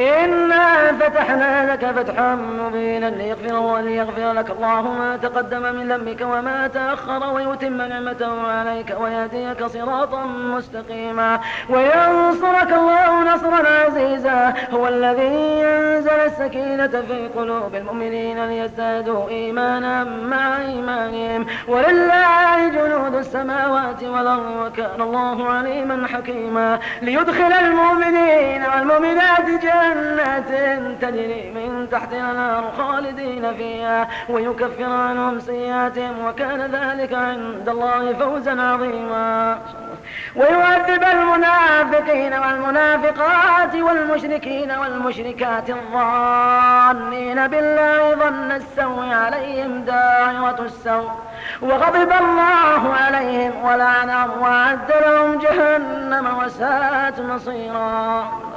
إنا فتحنا لك فتحا مبينا ليغفر, ليغفر لك. الله ما تقدم من ذنبك وما تأخر ويتم نعمته عليك ويهديك صراطا مستقيما. وينصرك الله نصرا عزيزا. هو الذي ينزل السكينة في قلوب المؤمنين ليزدادوا إيمانا مع إيمانهم. ولله جنود السماوات والأرض وكان الله عليما حكيما. ليدخل المؤمنين والمؤمنات جنات تجري من تحتها النار خالدين فيها ويكفر عنهم سيئاتهم وكان ذلك عند الله فوزا عظيما. ويعذب المنافقين والمنافقات والمشركين والمشركات الظانين بالله ظن السوء عليهم دائرة السوء وغضب الله عليهم ولعنهم وأعد لهم جهنم وساءت مصيرا.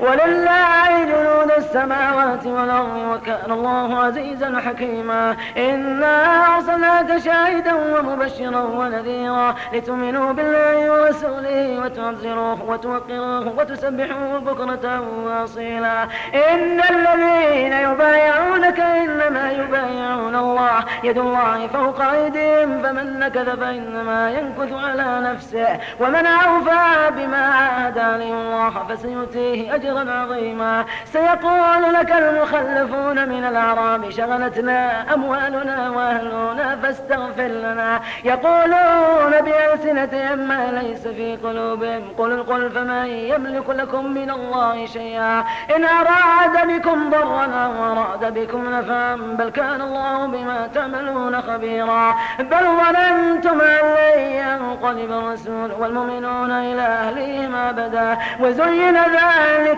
ولله جنود السماوات والأرض وكان الله عزيزا حكيما. إنا أرسلناك شاهدا ومبشرا ونذيرا لتؤمنوا بالله ورسوله وتعزروه وتوقروه وتسبحوه بكرة وأصيلا. إن الذين يبايعونك إنما يبايعون الله يد الله فوق أيديهم فمن نكث فإنما ينكث على نفسه. ومن أوفى بما عاهد عليه الله فسيؤتيه أجرا أجرا عظيما. سيقول لك المخلفون من الأعراب شغلتنا أموالنا وأهلنا فاستغفر لنا. يقولون بألسنتهم ما ليس في قلوبهم. قل قل فمن يملك لكم من الله شيئا. إن أراد بكم ضرا أو أراد بكم نفعا بل كان الله بما تعملون خبيرا. بل ظننتم أن لن ينقلب الرسول والمؤمنون إلى أهلهم أبدا. وزين ذلك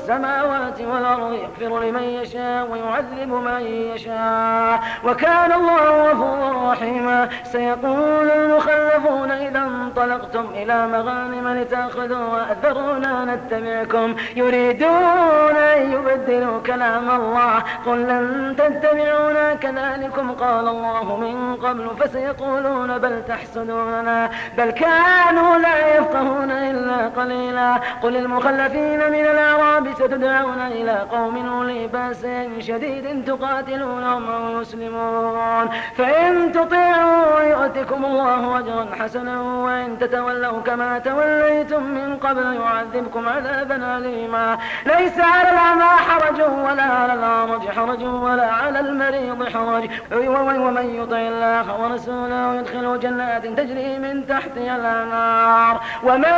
السماوات والأرض يغفر لمن يشاء ويعذب من يشاء. وكان الله غفورا رحيما. سيقول المخلفون إذا انطلقتم إلى مغانم لتأخذوا أذرونا نتبعكم. يريدون أن يبدلوا كلام الله. قل لن تتبعونا كذلكم قال الله من قبل فسيقولون بل تحسدوننا بل كانوا لا يفقهون إلا قليلا. قل المخلفين من الأعراب ستدعون إلى قوم أولي بأس شديد تقاتلونهم أو يسلمون فإن تطيعوا يؤتكم الله أجرا حسنا وإن تتولوا كما توليتم من قبل يعذبكم عذابا أليما. ليس على الأعمى حرج ولا على الأعرج حرج ولا على المريض حرج. ومن يطع الله ورسوله يدخله جنات تجري من تحتها الأنهار. ومن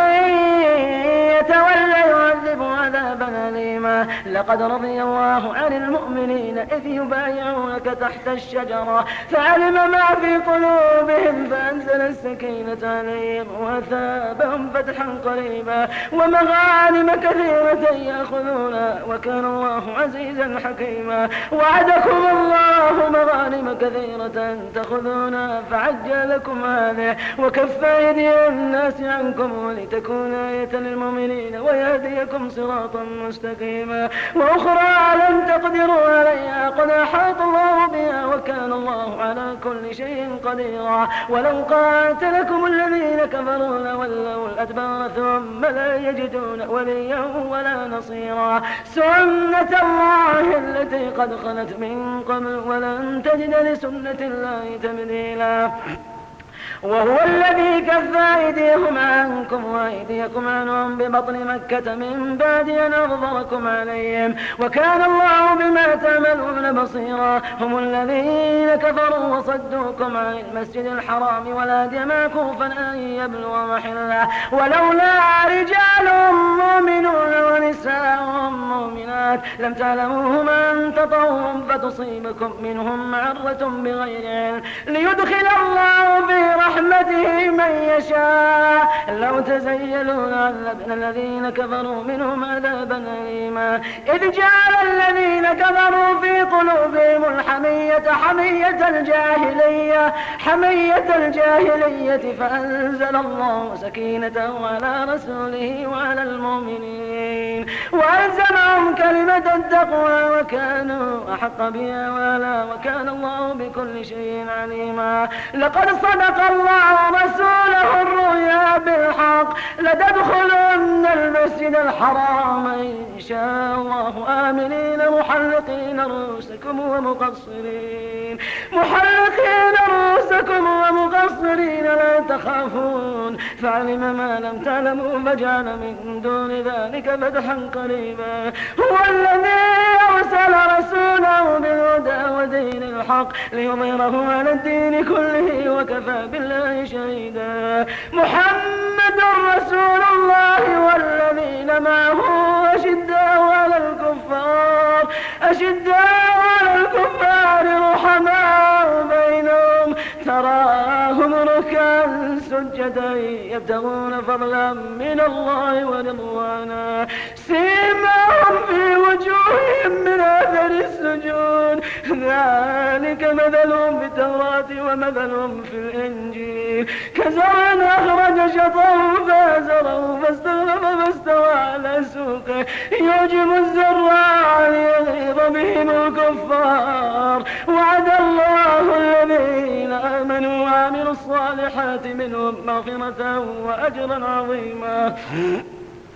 يتولى يعذب عذابا أليما لقد رضي الله عن المؤمنين إذ يبايعونك تحت الشجرة فعلم ما في قلوبهم فأنزل السكينة عليهم وأثابهم فتحا قريبا. ومغانم كثيرة يأخذونها وكان الله عزيزا حكيما. وعدكم الله مغانم كثيرة تأخذونها فعجل لكم هذه. وكف أيدي الناس عنكم ولتكون آية للمؤمنين ويهديكم صراطا مستقيما وأخرى لم تقدروا عليها قد أحاط الله بها وكان الله على كل شيء قديرا ولو قاتلكم الذين كفروا لولوا الأدبار ثم لا يجدون وليا ولا نصيرا سنة الله التي قد خلت من قبل ولن تجد لسنة الله تبديلا وهو الذي كف أيديهم عنكم وأيديكم عنهم ببطن مكة من بعد أن أظهركم عليهم. وكان الله بما تعملون بصيرا. هم الذين كفروا وصدوكم عن المسجد الحرام والهدي معكوفا أن يبلغ محله. ولولا رجال لم تعلموهم أن تطوهم فتصيبكم منهم معرة بغير علم ليدخل الله في رحمته من يشاء. لو تزيلوا لعذبنا الذين كفروا منهم عذابا أليما. إذ جعل الذين كفروا في قلوبهم الحمية حمية الجاهلية حمية الجاهلية فأنزل الله سكينته على رسوله وعلى المؤمنين. وألزمهم كلمة التقوى وكانوا أحق بها ولا وكان الله بكل شيء عليما. لقد صدق الله رسوله الرؤيا بالحق. لتدخلن المسجد الحرام إن شاء الله. آمنين محلقين رؤوسكم ومقصرين. محلقين رؤوسكم ومقصرين. لا تخافون. فعلم ما لم تعلموا فجعل من دون ذلك فتحا قريبا. هو الذي أرسل رسوله بالهدى ودين الحق ليظهره على الدين كله وكفى بالله شهيدا. محمد رسول الله والذين معه أشداء على الكفار. أشداء على الكفار رحماء بينهم. تراهم ركعا سجدا يبتغون فضلا من الله ورضوانا. سيماهم في وجوههم من آثر السجود. ذلك مثلهم في التوراة ومثلهم في الإنجيل. كزرع أخرج شطه فازره فاستغلظ فاستوى على سوقه. يعجب الزراع ليغيظ بهم الكفار. الصالحات منهم مغفرة وأجرا عظيما.